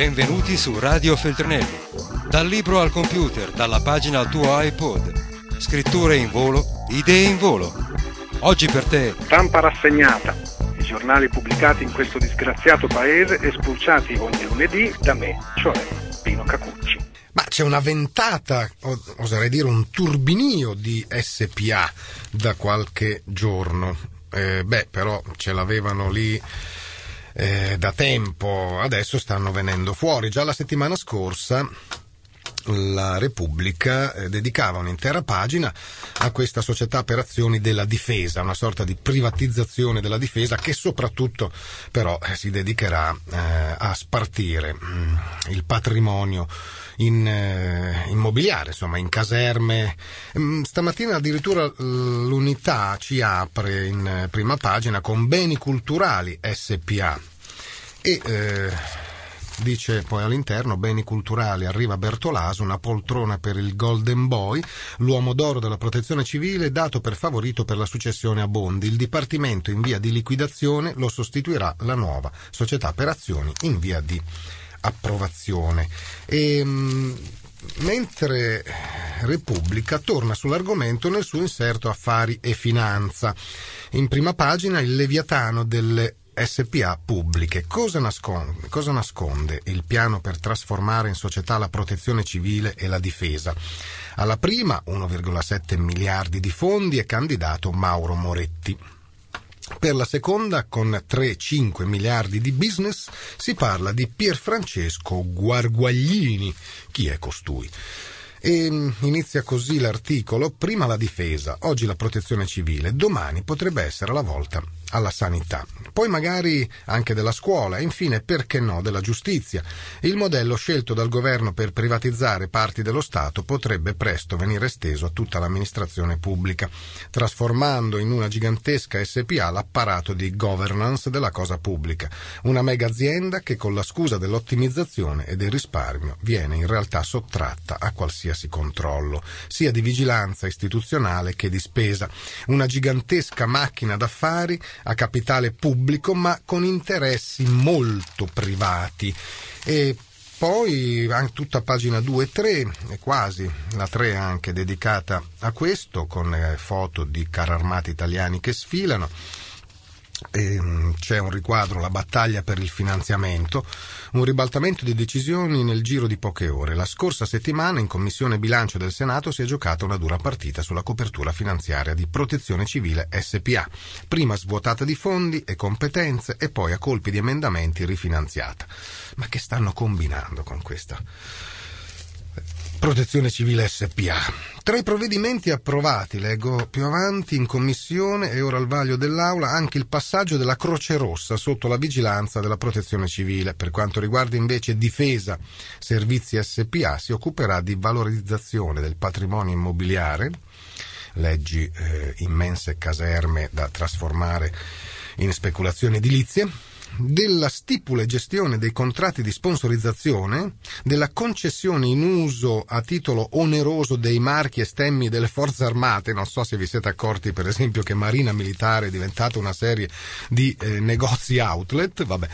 Benvenuti su Radio Feltrinelli. Dal libro al computer, dalla pagina al tuo iPod. Scritture in volo, idee in volo. Oggi per te. Stampa rassegnata. I giornali pubblicati in questo disgraziato paese e spulciati ogni lunedì da me, cioè Pino Cacucci. Ma c'è una ventata, oserei dire un turbinio di SPA da qualche giorno. Eh, beh, però ce l'avevano lì eh, da tempo, adesso stanno venendo fuori. Già la settimana scorsa la Repubblica eh, dedicava un'intera pagina a questa società per azioni della difesa, una sorta di privatizzazione della difesa che soprattutto però eh, si dedicherà eh, a spartire mm, il patrimonio in eh, immobiliare, insomma in caserme. Mm, stamattina addirittura l'unità ci apre in eh, prima pagina con beni culturali SPA e eh, dice poi all'interno beni culturali arriva Bertolaso una poltrona per il Golden Boy l'uomo d'oro della protezione civile dato per favorito per la successione a Bondi il dipartimento in via di liquidazione lo sostituirà la nuova società per azioni in via di approvazione e, mh, mentre Repubblica torna sull'argomento nel suo inserto Affari e Finanza. In prima pagina il Leviatano delle SPA pubbliche. Cosa nasconde, cosa nasconde, il piano per trasformare in società la protezione civile e la difesa? Alla prima 1,7 miliardi di fondi è candidato Mauro Moretti. Per la seconda, con 3-5 miliardi di business, si parla di Pierfrancesco Guarguaglini. Chi è costui? E mm, inizia così l'articolo, prima la difesa, oggi la protezione civile, domani potrebbe essere la volta alla sanità, poi magari anche della scuola e infine, perché no, della giustizia. Il modello scelto dal governo per privatizzare parti dello Stato potrebbe presto venire esteso a tutta l'amministrazione pubblica, trasformando in una gigantesca SPA l'apparato di governance della cosa pubblica, una mega azienda che con la scusa dell'ottimizzazione e del risparmio viene in realtà sottratta a qualsiasi controllo, sia di vigilanza istituzionale che di spesa, una gigantesca macchina d'affari a capitale pubblico ma con interessi molto privati. E poi anche tutta pagina 2 e 3, e quasi la 3 anche dedicata a questo, con eh, foto di carri armati italiani che sfilano c'è un riquadro, la battaglia per il finanziamento, un ribaltamento di decisioni nel giro di poche ore. La scorsa settimana in Commissione Bilancio del Senato si è giocata una dura partita sulla copertura finanziaria di Protezione Civile SPA, prima svuotata di fondi e competenze e poi a colpi di emendamenti rifinanziata. Ma che stanno combinando con questa? Protezione Civile SPA. Tra i provvedimenti approvati, leggo più avanti in commissione e ora al vaglio dell'Aula, anche il passaggio della Croce Rossa sotto la vigilanza della Protezione Civile. Per quanto riguarda invece Difesa Servizi SPA, si occuperà di valorizzazione del patrimonio immobiliare, leggi eh, immense caserme da trasformare in speculazioni edilizie, della stipula e gestione dei contratti di sponsorizzazione, della concessione in uso a titolo oneroso dei marchi e stemmi delle forze armate, non so se vi siete accorti per esempio che Marina Militare è diventata una serie di eh, negozi outlet, vabbè.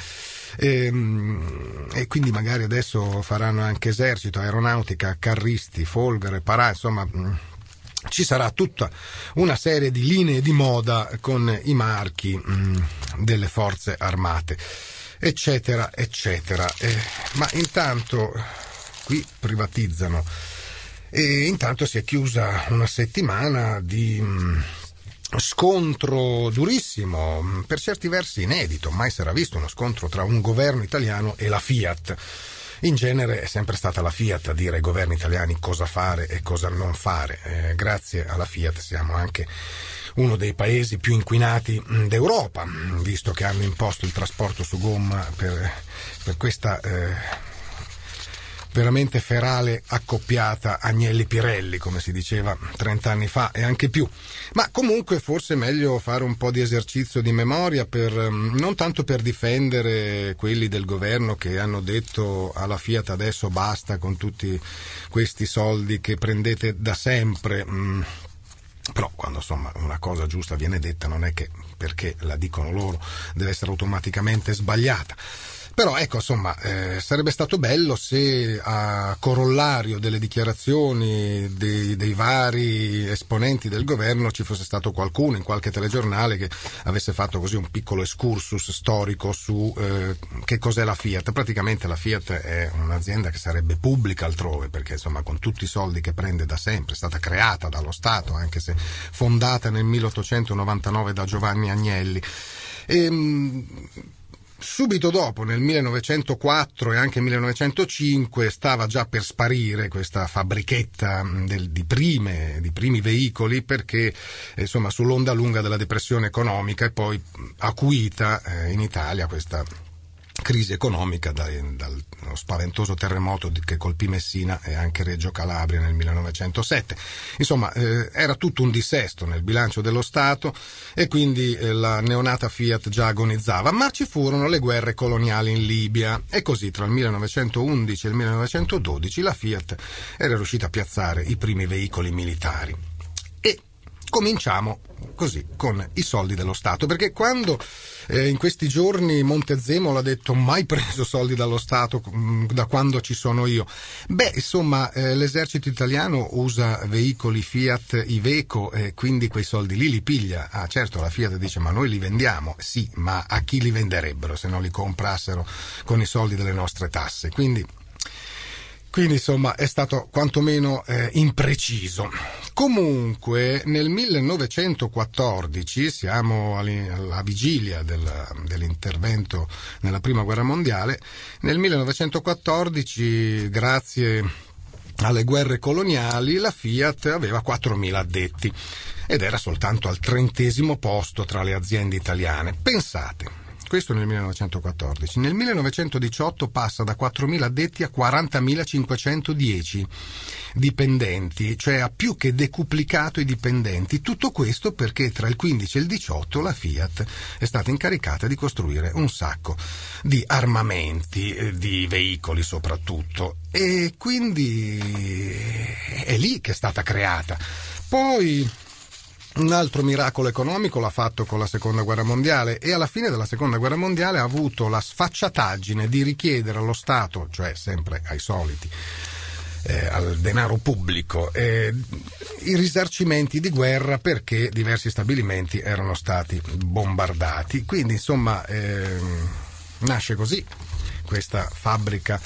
E, ehm, e, quindi magari adesso faranno anche esercito, aeronautica, carristi, folgare, parà, insomma ci sarà tutta una serie di linee di moda con i marchi mm, delle forze armate, eccetera, eccetera. Eh, ma intanto qui privatizzano e intanto si è chiusa una settimana di mm, scontro durissimo, mm, per certi versi inedito, mai si era visto uno scontro tra un governo italiano e la Fiat in genere è sempre stata la Fiat a dire ai governi italiani cosa fare e cosa non fare. Eh, grazie alla Fiat siamo anche uno dei paesi più inquinati mm, d'Europa, mm, visto che hanno imposto il trasporto su gomma per, per questa eh, veramente ferale accoppiata Agnelli-Pirelli, come si diceva 30 anni fa e anche più. Ma comunque forse è meglio fare un po' di esercizio di memoria per, mm, non tanto per difendere quelli del governo che hanno detto alla Fiat adesso basta con tutti questi soldi che prendete da sempre. Mm, però quando insomma una cosa giusta viene detta non è che perché la dicono loro deve essere automaticamente sbagliata Però ecco, insomma, eh, sarebbe stato bello se a corollario delle dichiarazioni dei, dei, vari esponenti del governo ci fosse stato qualcuno in qualche telegiornale che avesse fatto così un piccolo excursus storico su eh, che cos'è la Fiat. Praticamente la Fiat è un'azienda che sarebbe pubblica altrove, perché insomma con tutti i soldi che prende da sempre, è stata creata dallo Stato, anche se fondata nel 1899 da Giovanni Agnelli. E, ehm, Subito dopo, nel 1904 e anche 1905, stava già per sparire questa fabbrichetta del, di, prime, di, primi veicoli perché insomma, sull'onda lunga della depressione economica e poi acuita eh, in Italia questa crisi economica dallo spaventoso terremoto che colpì Messina e anche Reggio Calabria nel 1907. Insomma, eh, era tutto un dissesto nel bilancio dello Stato e quindi eh, la neonata Fiat già agonizzava, ma ci furono le guerre coloniali in Libia e così tra il 1911 e il 1912 la Fiat era riuscita a piazzare i primi veicoli militari. Cominciamo così con i soldi dello Stato, perché quando eh, in questi giorni Montezemolo ha detto mai preso soldi dallo Stato mh, mm, da quando ci sono io. Beh, insomma, eh, l'esercito italiano usa veicoli Fiat Iveco e quindi quei soldi lì li piglia. Ah, certo, la Fiat dice ma noi li vendiamo. Sì, ma a chi li venderebbero se non li comprassero con i soldi delle nostre tasse? Quindi quindi insomma è stato quantomeno eh, impreciso. Comunque nel 1914, siamo alla vigilia del, dell'intervento nella Prima Guerra Mondiale, nel 1914 grazie alle guerre coloniali la Fiat aveva 4.000 addetti ed era soltanto al trentesimo posto tra le aziende italiane. Pensate, questo nel 1914. Nel 1918 passa da 4.000 addetti a 40.510 dipendenti, cioè ha più che decuplicato i dipendenti. Tutto questo perché tra il 15 e il 18 la Fiat è stata incaricata di costruire un sacco di armamenti, eh, di veicoli soprattutto. E quindi è lì che è stata creata. Poi un altro miracolo economico l'ha fatto con la seconda guerra mondiale e alla fine della seconda guerra mondiale ha avuto la sfacciataggine di richiedere allo Stato, cioè sempre ai soliti, eh, al denaro pubblico, eh, i risarcimenti di guerra perché diversi stabilimenti erano stati bombardati. Quindi insomma eh, nasce così questa fabbrica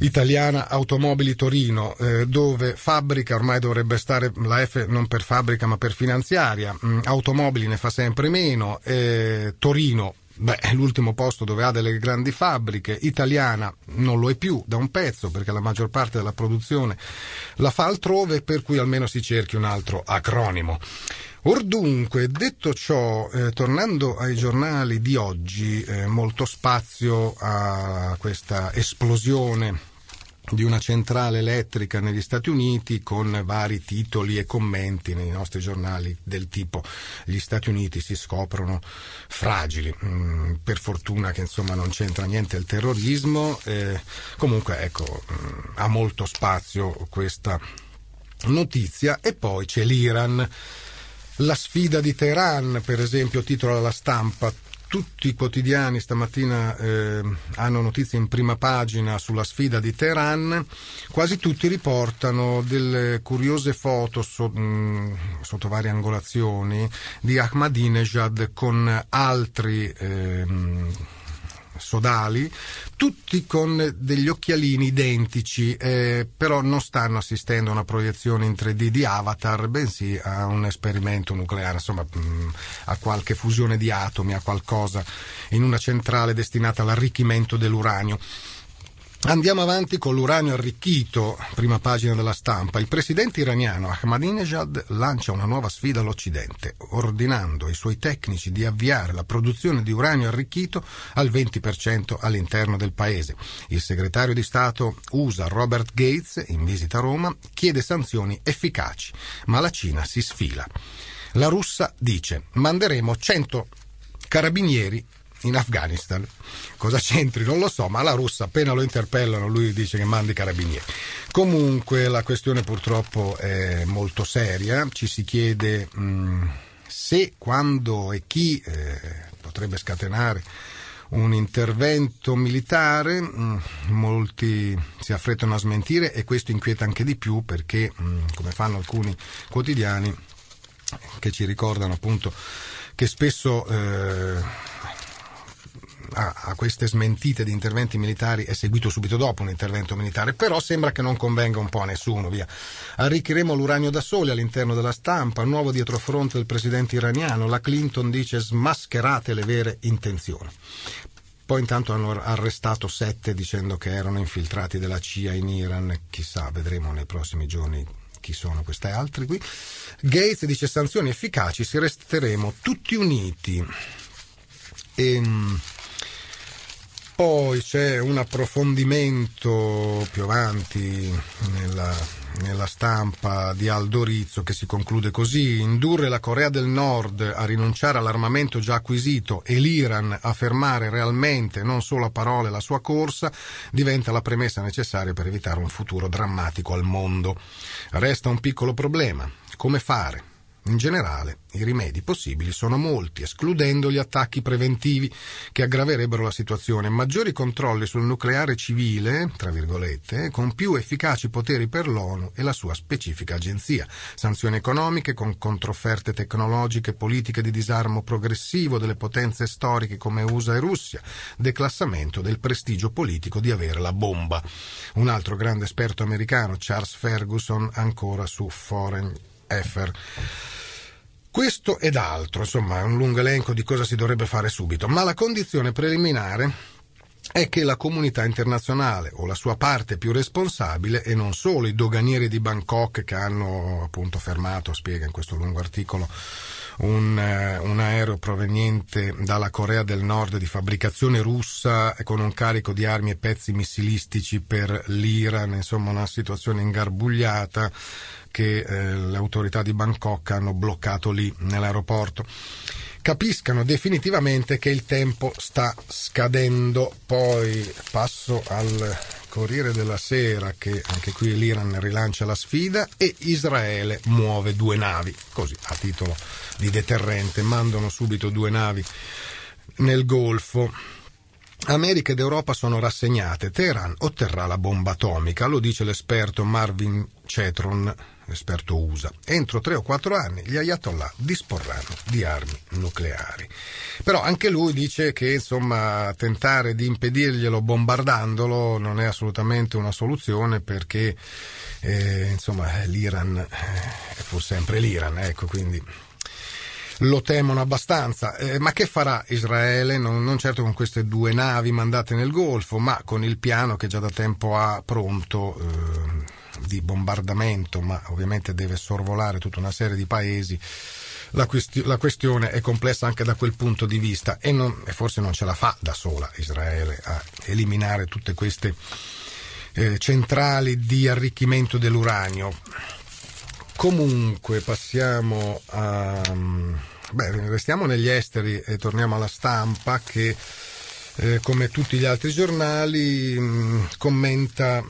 italiana Automobili Torino, eh, dove fabbrica, ormai dovrebbe stare la F non per fabbrica ma per finanziaria, mm, automobili ne fa sempre meno, eh, Torino Beh, è l'ultimo posto dove ha delle grandi fabbriche, italiana non lo è più da un pezzo perché la maggior parte della produzione la fa altrove, per cui almeno si cerchi un altro acronimo. Or dunque, detto ciò, eh, tornando ai giornali di oggi, eh, molto spazio a questa esplosione di una centrale elettrica negli Stati Uniti con vari titoli e commenti nei nostri giornali del tipo gli Stati Uniti si scoprono fragili, mm, per fortuna che insomma non c'entra niente il terrorismo, eh, comunque ecco mm, ha molto spazio questa notizia e poi c'è l'Iran. La sfida di Teheran, per esempio, titola la stampa tutti i quotidiani stamattina eh, hanno notizie in prima pagina sulla sfida di Teheran, quasi tutti riportano delle curiose foto so, mh, mm, sotto varie angolazioni di Ahmadinejad con altri eh, sodali, tutti con degli occhialini identici, eh, però non stanno assistendo a una proiezione in 3D di Avatar, bensì a un esperimento nucleare, insomma mm, a qualche fusione di atomi, a qualcosa in una centrale destinata all'arricchimento dell'uranio. Andiamo avanti con l'uranio arricchito, prima pagina della stampa. Il presidente iraniano Ahmadinejad lancia una nuova sfida all'Occidente, ordinando ai suoi tecnici di avviare la produzione di uranio arricchito al 20% all'interno del paese. Il segretario di Stato USA Robert Gates, in visita a Roma, chiede sanzioni efficaci, ma la Cina si sfila. La russa dice manderemo 100 carabinieri in Afghanistan. Cosa c'entri? Non lo so, ma la russa appena lo interpellano lui dice che manda i carabinieri. Comunque la questione purtroppo è molto seria, ci si chiede mh, se, quando e chi eh, potrebbe scatenare un intervento militare, mm, molti si affrettano a smentire e questo inquieta anche di più perché, mm, come fanno alcuni quotidiani, che ci ricordano appunto che spesso eh, a, a, queste smentite di interventi militari è seguito subito dopo un intervento militare, però sembra che non convenga un po' a nessuno. Via. Arricchiremo l'uranio da soli all'interno della stampa, nuovo dietrofronte del presidente iraniano, la Clinton dice smascherate le vere intenzioni. Poi intanto hanno arrestato sette dicendo che erano infiltrati della CIA in Iran, chissà, vedremo nei prossimi giorni chi sono questi altri qui. Gates dice sanzioni efficaci, si resteremo tutti uniti. Ehm, poi c'è un approfondimento più avanti nella, nella, stampa di Aldo Rizzo che si conclude così: indurre la Corea del Nord a rinunciare all'armamento già acquisito e l'Iran a fermare realmente, non solo a parole, la sua corsa diventa la premessa necessaria per evitare un futuro drammatico al mondo. Resta un piccolo problema: come fare? In generale, i rimedi possibili sono molti, escludendo gli attacchi preventivi che aggraverebbero la situazione. Maggiori controlli sul nucleare civile, tra virgolette, con più efficaci poteri per l'ONU e la sua specifica agenzia. Sanzioni economiche con controfferte tecnologiche, politiche di disarmo progressivo delle potenze storiche come USA e Russia, declassamento del prestigio politico di avere la bomba. Un altro grande esperto americano, Charles Ferguson, ancora su Foreign Effer. Questo ed altro, insomma, è un lungo elenco di cosa si dovrebbe fare subito, ma la condizione preliminare è che la comunità internazionale o la sua parte più responsabile e non solo i doganieri di Bangkok che hanno appunto fermato, spiega in questo lungo articolo, un, eh, un, aereo proveniente dalla Corea del Nord di fabbricazione russa con un carico di armi e pezzi missilistici per l'Iran, insomma una situazione ingarbugliata che eh, le autorità di Bangkok hanno bloccato lì nell'aeroporto capiscano definitivamente che il tempo sta scadendo. Poi passo al Corriere della Sera che anche qui l'Iran rilancia la sfida e Israele muove due navi, così a titolo di deterrente, mandano subito due navi nel Golfo. America ed Europa sono rassegnate, Teheran otterrà la bomba atomica, lo dice l'esperto Marvin Cetron, esperto USA. Entro tre o quattro anni gli ayatollah disporranno di armi nucleari. Però anche lui dice che insomma tentare di impedirglielo bombardandolo non è assolutamente una soluzione perché eh, insomma l'Iran è pur sempre l'Iran, ecco quindi lo temono abbastanza. Eh, ma che farà Israele? Non, non, certo con queste due navi mandate nel Golfo, ma con il piano che già da tempo ha pronto. Eh, di bombardamento, ma ovviamente deve sorvolare tutta una serie di paesi, la, questi- la questione è complessa anche da quel punto di vista e, non, e, forse non ce la fa da sola Israele a eliminare tutte queste eh, centrali di arricchimento dell'uranio. Comunque passiamo a... Beh, restiamo negli esteri e torniamo alla stampa che, eh, come tutti gli altri giornali, mh, commenta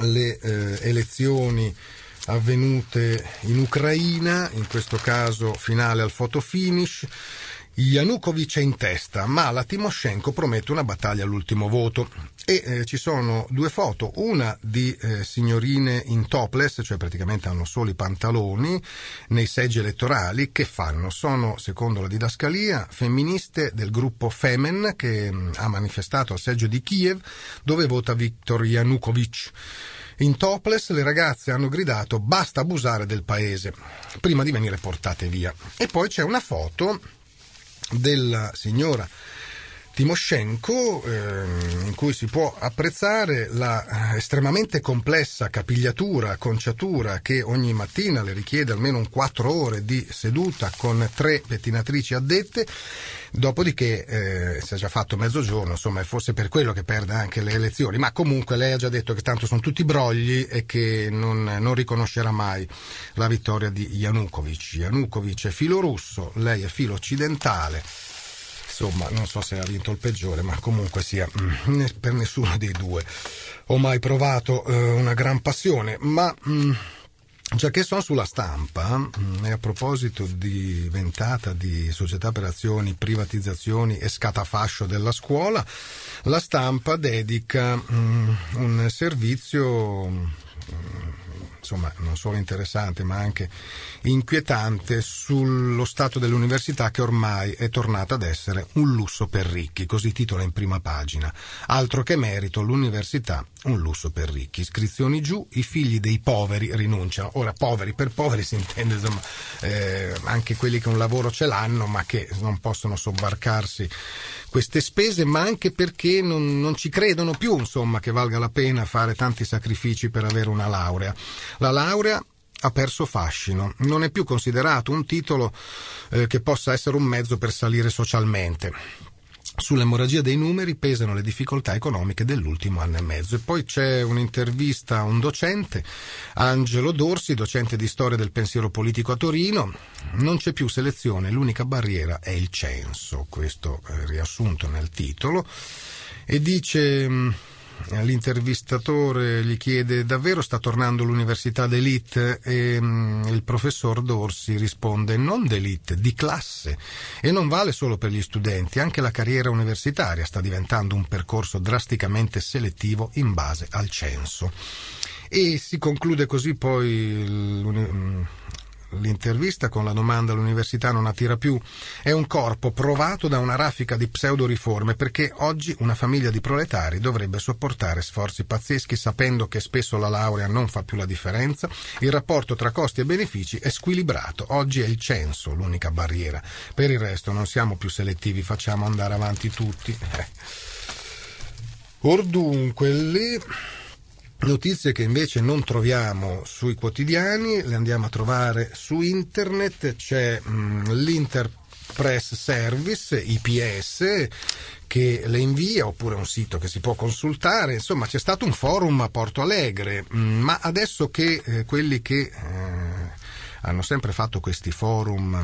le eh, elezioni avvenute in Ucraina, in questo caso finale al fotofinish. Yanukovych è in testa, ma la Timoshenko promette una battaglia all'ultimo voto. E eh, ci sono due foto, una di eh, signorine in topless, cioè praticamente hanno solo i pantaloni, nei seggi elettorali, che fanno? Sono, secondo la didascalia, femministe del gruppo Femen, che mh, mm, ha manifestato al seggio di Kiev, dove vota Viktor Yanukovych. In topless le ragazze hanno gridato basta abusare del paese, prima di venire portate via. E poi c'è una foto della signora Timoshenko, eh, in cui si può apprezzare la estremamente complessa capigliatura, conciatura che ogni mattina le richiede almeno un 4 ore di seduta con tre pettinatrici addette, dopodiché eh, si è già fatto mezzogiorno, insomma è forse per quello che perde anche le elezioni, ma comunque lei ha già detto che tanto sono tutti brogli e che non, non riconoscerà mai la vittoria di Yanukovych. Yanukovych è filo russo, lei è filo occidentale insomma non so se ha vinto il peggiore ma comunque sia mm, per nessuno dei due. Ho mai provato eh, una gran passione ma mh, mm, già che sono sulla stampa mm, e a proposito di ventata di società per azioni, privatizzazioni e scatafascio della scuola, la stampa dedica un servizio insomma non solo interessante ma anche inquietante sullo stato dell'università che ormai è tornata ad essere un lusso per ricchi, così titola in prima pagina. Altro che merito, l'università un lusso per ricchi. Iscrizioni giù, i figli dei poveri rinunciano. Ora, poveri per poveri si intende insomma eh, anche quelli che un lavoro ce l'hanno ma che non possono sobbarcarsi queste spese, ma anche perché non, non ci credono più, insomma, che valga la pena fare tanti sacrifici per avere una laurea. La laurea ha perso fascino, non è più considerato un titolo eh, che possa essere un mezzo per salire socialmente. Sull'emorragia dei numeri pesano le difficoltà economiche dell'ultimo anno e mezzo. E poi c'è un'intervista a un docente, Angelo Dorsi, docente di storia del pensiero politico a Torino. Non c'è più selezione, l'unica barriera è il censo, questo è riassunto nel titolo. E dice l'intervistatore gli chiede davvero sta tornando l'università d'elite e um, il professor Dorsi risponde non d'elite, di classe e non vale solo per gli studenti, anche la carriera universitaria sta diventando un percorso drasticamente selettivo in base al censo. E si conclude così poi l'intervista con la domanda l'università non attira più, è un corpo provato da una raffica di pseudo-riforme perché oggi una famiglia di proletari dovrebbe sopportare sforzi pazzeschi sapendo che spesso la laurea non fa più la differenza, il rapporto tra costi e benefici è squilibrato, oggi è il censo l'unica barriera, per il resto non siamo più selettivi, facciamo andare avanti tutti. Eh. Or dunque, le Notizie che invece non troviamo sui quotidiani, le andiamo a trovare su internet, c'è mh, l'Interpress Service, IPS, che le invia oppure un sito che si può consultare, insomma c'è stato un forum a Porto Alegre, mh, ma adesso che eh, quelli che eh, hanno sempre fatto questi forum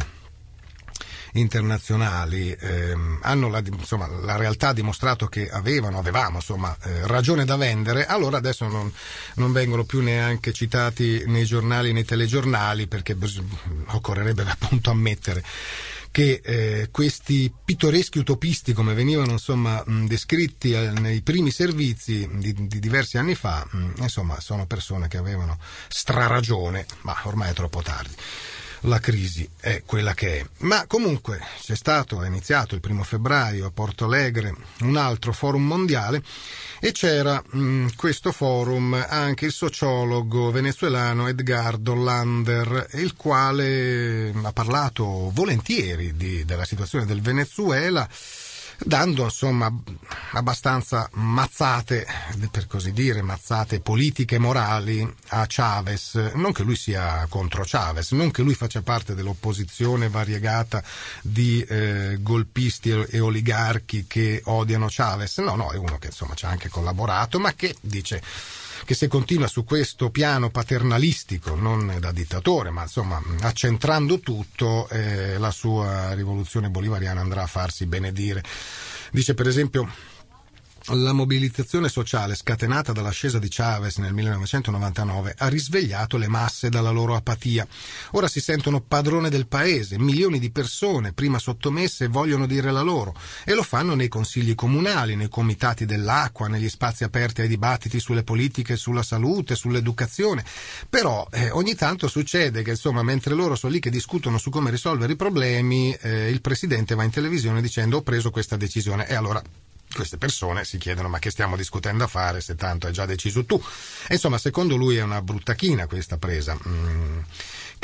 internazionali ehm, hanno la, insomma, la, realtà ha dimostrato che avevano, avevamo insomma, eh, ragione da vendere, allora adesso non, non, vengono più neanche citati nei giornali, nei telegiornali, perché occorrerebbe appunto ammettere che eh, questi pittoreschi utopisti come venivano insomma, mh, descritti eh, nei primi servizi di, di diversi anni fa, mh, insomma, sono persone che avevano straragione, ma ormai è troppo tardi la crisi è quella che è. Ma comunque c'è stato, è iniziato il primo febbraio a Porto Alegre un altro forum mondiale e c'era in mm, questo forum anche il sociologo venezuelano Edgardo Lander, il quale ha parlato volentieri di, della situazione del Venezuela dando insomma abbastanza mazzate, per così dire, mazzate politiche morali a Chavez. Non che lui sia contro Chavez, non che lui faccia parte dell'opposizione variegata di eh, golpisti e oligarchi che odiano Chavez, no, no, è uno che insomma ci ha anche collaborato, ma che dice che se continua su questo piano paternalistico, non da dittatore, ma insomma accentrando tutto, eh, la sua rivoluzione bolivariana andrà a farsi benedire. Dice per esempio la mobilitazione sociale scatenata dall'ascesa di Chavez nel 1999 ha risvegliato le masse dalla loro apatia. Ora si sentono padrone del paese, milioni di persone, prima sottomesse, vogliono dire la loro e lo fanno nei consigli comunali, nei comitati dell'acqua, negli spazi aperti ai dibattiti sulle politiche, sulla salute, sull'educazione. Però eh, ogni tanto succede che insomma mentre loro sono lì che discutono su come risolvere i problemi, eh, il presidente va in televisione dicendo ho preso questa decisione e allora queste persone si chiedono ma che stiamo discutendo a fare se tanto hai già deciso tu. Insomma, secondo lui è una brutta china questa presa. Mm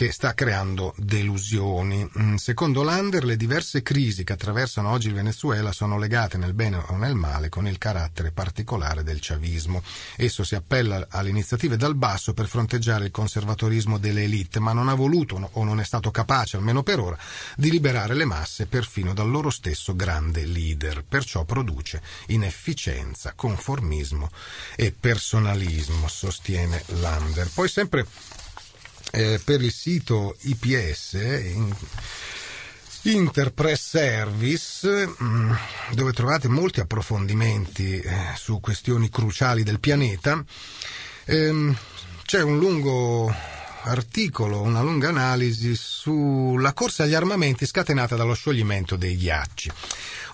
che sta creando delusioni. Mm, secondo Lander, le diverse crisi che attraversano oggi il Venezuela sono legate nel bene o nel male con il carattere particolare del chavismo. Esso si appella alle iniziative dal basso per fronteggiare il conservatorismo delle elite, ma non ha voluto o non è stato capace, almeno per ora, di liberare le masse perfino dal loro stesso grande leader. Perciò produce inefficienza, conformismo e personalismo, sostiene Lander. Poi sempre eh, per il sito IPS, in, Interpress Service, mm, dove trovate molti approfondimenti eh, su questioni cruciali del pianeta. Ehm, c'è un lungo articolo, una lunga analisi sulla corsa agli armamenti scatenata dallo scioglimento dei ghiacci.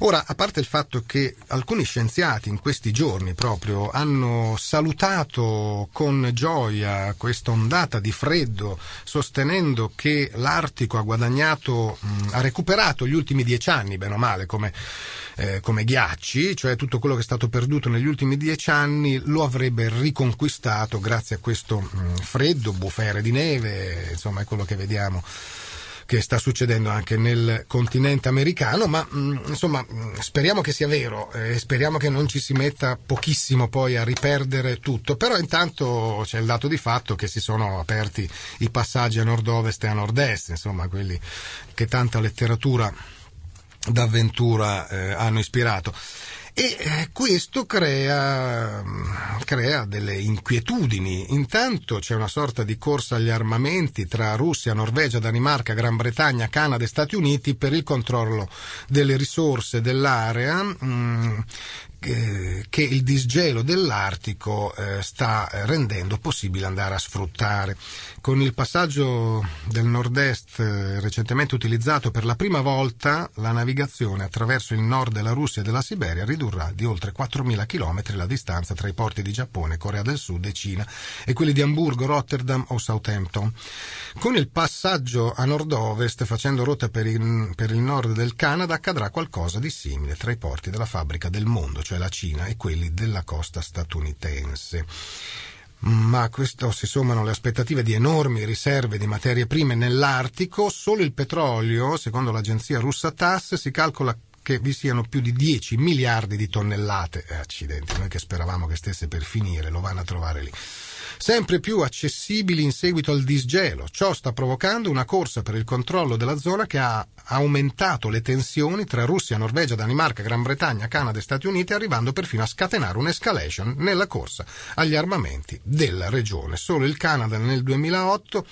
Ora, a parte il fatto che alcuni scienziati in questi giorni proprio hanno salutato con gioia questa ondata di freddo, sostenendo che l'Artico ha guadagnato, mh, ha recuperato gli ultimi dieci anni, bene o male, come, eh, come ghiacci, cioè tutto quello che è stato perduto negli ultimi dieci anni lo avrebbe riconquistato grazie a questo mh, freddo, bufere di neve, insomma è quello che vediamo che sta succedendo anche nel continente americano, ma mm, insomma mm, speriamo che sia vero e eh, speriamo che non ci si metta pochissimo poi a riperdere tutto, però intanto c'è il dato di fatto che si sono aperti i passaggi a nord-ovest e a nord-est, insomma quelli che tanta letteratura d'avventura eh, hanno ispirato. E eh, questo crea, crea, delle inquietudini. Intanto c'è una sorta di corsa agli armamenti tra Russia, Norvegia, Danimarca, Gran Bretagna, Canada e Stati Uniti per il controllo delle risorse dell'area. Che il disgelo dell'Artico eh, sta rendendo possibile andare a sfruttare. Con il passaggio del nord-est eh, recentemente utilizzato per la prima volta, la navigazione attraverso il nord della Russia e della Siberia ridurrà di oltre 4.000 km la distanza tra i porti di Giappone, Corea del Sud e Cina e quelli di Hamburgo, Rotterdam o Southampton. Con il passaggio a nord-ovest, facendo rotta per il nord del Canada, accadrà qualcosa di simile tra i porti della fabbrica del mondo, cioè la Cina, e quelli della costa statunitense ma a questo si sommano le aspettative di enormi riserve di materie prime nell'Artico. Solo il petrolio, secondo l'agenzia russa TASS, si calcola che vi siano più di 10 miliardi di tonnellate. Eh, accidenti, noi che speravamo che stesse per finire, lo vanno a trovare lì sempre più accessibili in seguito al disgelo. Ciò sta provocando una corsa per il controllo della zona che ha aumentato le tensioni tra Russia, Norvegia, Danimarca, Gran Bretagna, Canada e Stati Uniti, arrivando perfino a scatenare un'escalation nella corsa agli armamenti della regione. Solo il Canada nel 2008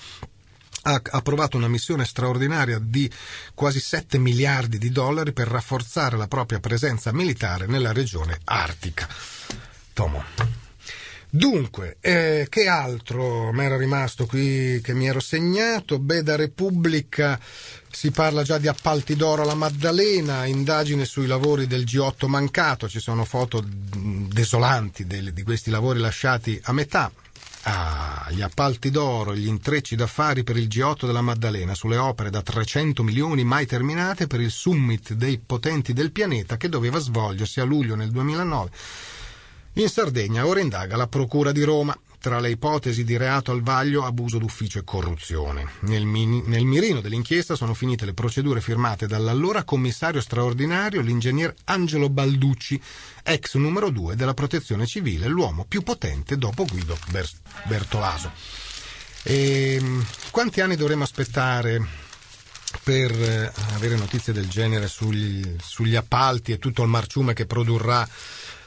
ha approvato una missione straordinaria di quasi 7 miliardi di dollari per rafforzare la propria presenza militare nella regione artica. Tomo. Dunque, eh, che altro mi era rimasto qui che mi ero segnato? Beh, da Repubblica si parla già di appalti d'oro alla Maddalena, indagine sui lavori del G8 mancato, ci sono foto desolanti di questi lavori lasciati a metà. Ah, gli appalti d'oro, gli intrecci d'affari per il G8 della Maddalena sulle opere da 300 milioni mai terminate per il summit dei potenti del pianeta che doveva svolgersi a luglio nel 2009 in Sardegna ora indaga la Procura di Roma. Tra le ipotesi di reato al vaglio, abuso d'ufficio e corruzione. Nel, mini, nel, mirino dell'inchiesta sono finite le procedure firmate dall'allora commissario straordinario, l'ingegner Angelo Balducci, ex numero 2 della protezione civile, l'uomo più potente dopo Guido Bertolaso. E, ehm, quanti anni dovremo aspettare per eh, avere notizie del genere sugli, sugli appalti e tutto il marciume che produrrà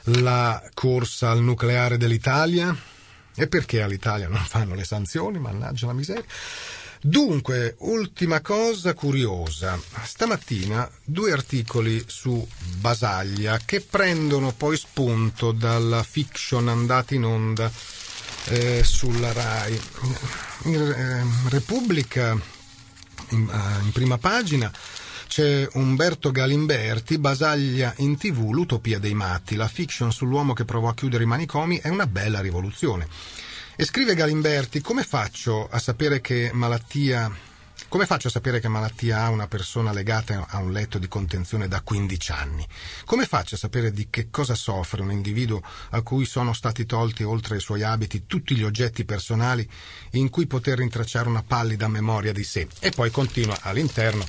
la corsa al nucleare dell'Italia? E perché all'Italia non fanno le sanzioni? Mannaggia la miseria. Dunque, ultima cosa curiosa. Stamattina due articoli su Basaglia che prendono poi spunto dalla fiction andata in onda eh, sulla RAI. In, eh, Repubblica, in, uh, in prima pagina, c'è Umberto Galimberti, Basaglia in tv, l'utopia dei matti, la fiction sull'uomo che provò a chiudere i manicomi è una bella rivoluzione. E scrive Galimberti, come faccio a sapere che malattia come faccio a sapere che malattia ha una persona legata a un letto di contenzione da 15 anni? Come faccio a sapere di che cosa soffre un individuo a cui sono stati tolti oltre ai suoi abiti tutti gli oggetti personali in cui poter rintracciare una pallida memoria di sé? E poi continua all'interno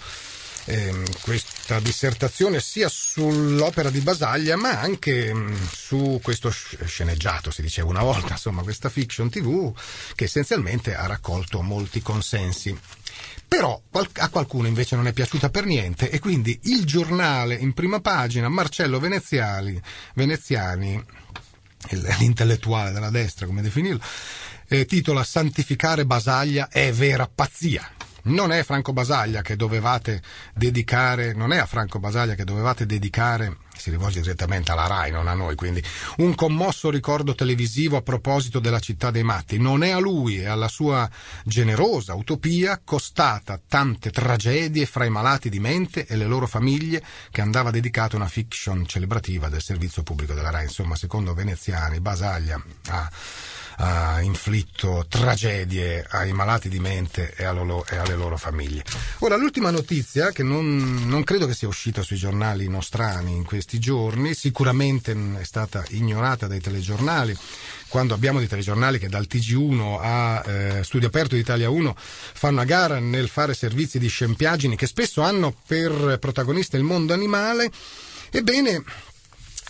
ehm, questa dissertazione sia sull'opera di Basaglia ma anche mh, mm, su questo sceneggiato, si diceva una volta, insomma questa fiction tv che essenzialmente ha raccolto molti consensi. Però a qualcuno invece non è piaciuta per niente e quindi il giornale in prima pagina, Marcello Veneziani, Veneziani l'intellettuale della destra come definirlo, eh, titola Santificare Basaglia è vera pazzia non è Franco Basaglia che dovevate dedicare, non è a Franco Basaglia che dovevate dedicare si rivolge direttamente alla RAI, non a noi, quindi un commosso ricordo televisivo a proposito della città dei matti. Non è a lui e alla sua generosa utopia costata tante tragedie fra i malati di mente e le loro famiglie che andava dedicata una fiction celebrativa del servizio pubblico della RAI. Insomma, secondo Veneziani, Basaglia ha ha inflitto tragedie ai malati di mente e, loro, e alle loro famiglie. Ora, l'ultima notizia, che non, non, credo che sia uscita sui giornali nostrani in questi giorni, sicuramente è stata ignorata dai telegiornali, quando abbiamo dei telegiornali che dal TG1 a eh, Studio Aperto di Italia 1 fanno a gara nel fare servizi di scempiagini che spesso hanno per protagonista il mondo animale, ebbene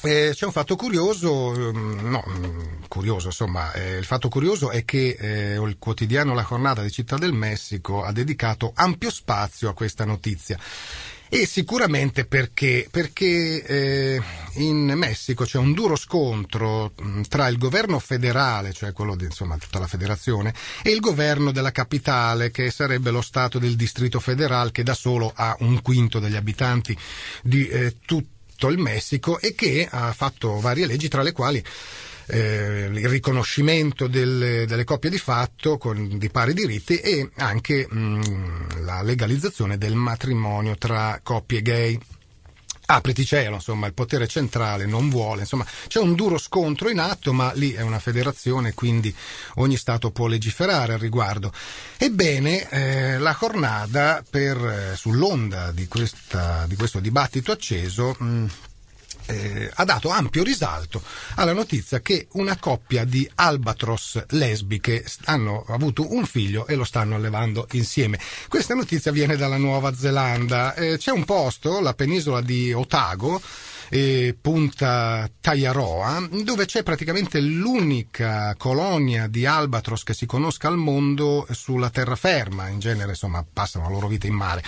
eh, c'è un fatto curioso, mm, no, mm, curioso, insomma, eh, il fatto curioso è che eh, il quotidiano La Jornada di Città del Messico ha dedicato ampio spazio a questa notizia. E sicuramente perché, perché eh, in Messico c'è un duro scontro mm, tra il governo federale, cioè quello di insomma, tutta la federazione, e il governo della capitale, che sarebbe lo Stato del Distrito federale, che da solo ha un quinto degli abitanti di eh, tutto tutto il Messico e che ha fatto varie leggi tra le quali eh, il riconoscimento delle, delle, coppie di fatto con, di pari diritti e anche mh, la legalizzazione del matrimonio tra coppie gay apriti cielo, insomma, il potere centrale non vuole, insomma, c'è un duro scontro in atto, ma lì è una federazione, quindi ogni Stato può legiferare al riguardo. Ebbene, eh, la Cornada, per, eh, sull'onda di, questa, di, questo dibattito acceso, mh, eh, ha dato ampio risalto alla notizia che una coppia di albatros lesbiche hanno avuto un figlio e lo stanno allevando insieme. Questa notizia viene dalla Nuova Zelanda. Eh, c'è un posto, la penisola di Otago, e Punta Taiaroa, dove c'è praticamente l'unica colonia di albatros che si conosca al mondo sulla terraferma, in genere insomma passano la loro vita in mare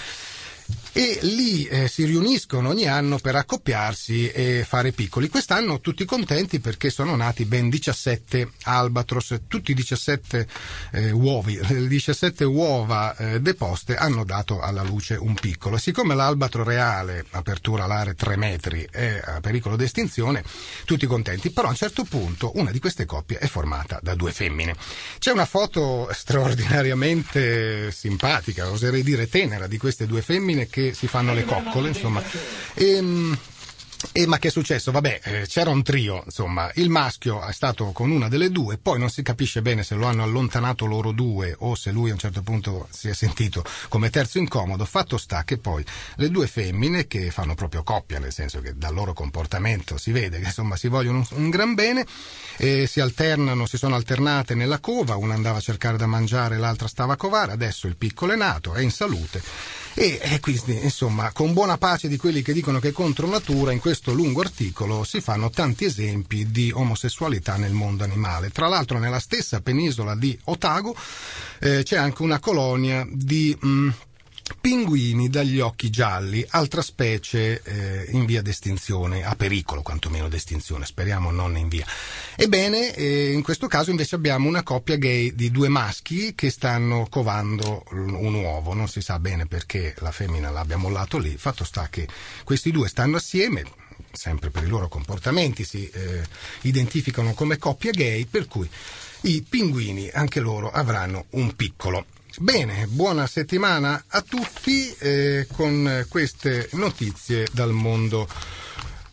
e lì eh, si riuniscono ogni anno per accoppiarsi e fare piccoli. Quest'anno tutti contenti perché sono nati ben 17 albatros, tutti 17 eh, uovi, le 17 uova eh, deposte hanno dato alla luce un piccolo. Siccome l'albatro reale, apertura alare 3 metri, è a pericolo di estinzione, tutti contenti, però a un certo punto una di queste coppie è formata da due femmine. C'è una foto straordinariamente simpatica, oserei dire tenera, di queste due femmine che si fanno le coccole, insomma. E, ehm, e ma che è successo? Vabbè, eh, c'era un trio, insomma, il maschio è stato con una delle due, poi non si capisce bene se lo hanno allontanato loro due o se lui a un certo punto si è sentito come terzo incomodo. Fatto sta che poi le due femmine, che fanno proprio coppia, nel senso che dal loro comportamento si vede che insomma si vogliono un, gran bene, e si alternano, si sono alternate nella cova, una andava a cercare da mangiare, l'altra stava a covare, adesso il piccolo è nato, è in salute e, e quindi, insomma, con buona pace di quelli che dicono che è contro natura, in questo lungo articolo si fanno tanti esempi di omosessualità nel mondo animale. Tra l'altro, nella stessa penisola di Otago eh, c'è anche una colonia di. Mh, mm, Pinguini dagli occhi gialli, altra specie eh, in via d'estinzione, a pericolo quantomeno d'estinzione, speriamo non in via. Ebbene, eh, in questo caso invece abbiamo una coppia gay di due maschi che stanno covando un uovo, non si sa bene perché la femmina l'abbia mollato lì, fatto sta che questi due stanno assieme, sempre per i loro comportamenti si eh, identificano come coppia gay, per cui i pinguini anche loro avranno un piccolo. Bene, buona settimana a tutti eh, con queste notizie dal mondo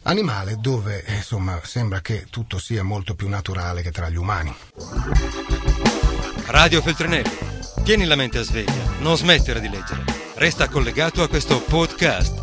animale dove eh, insomma sembra che tutto sia molto più naturale che tra gli umani. Radio Feltrinelli, tieni la mente a sveglia, non smettere di leggere. Resta collegato a questo podcast.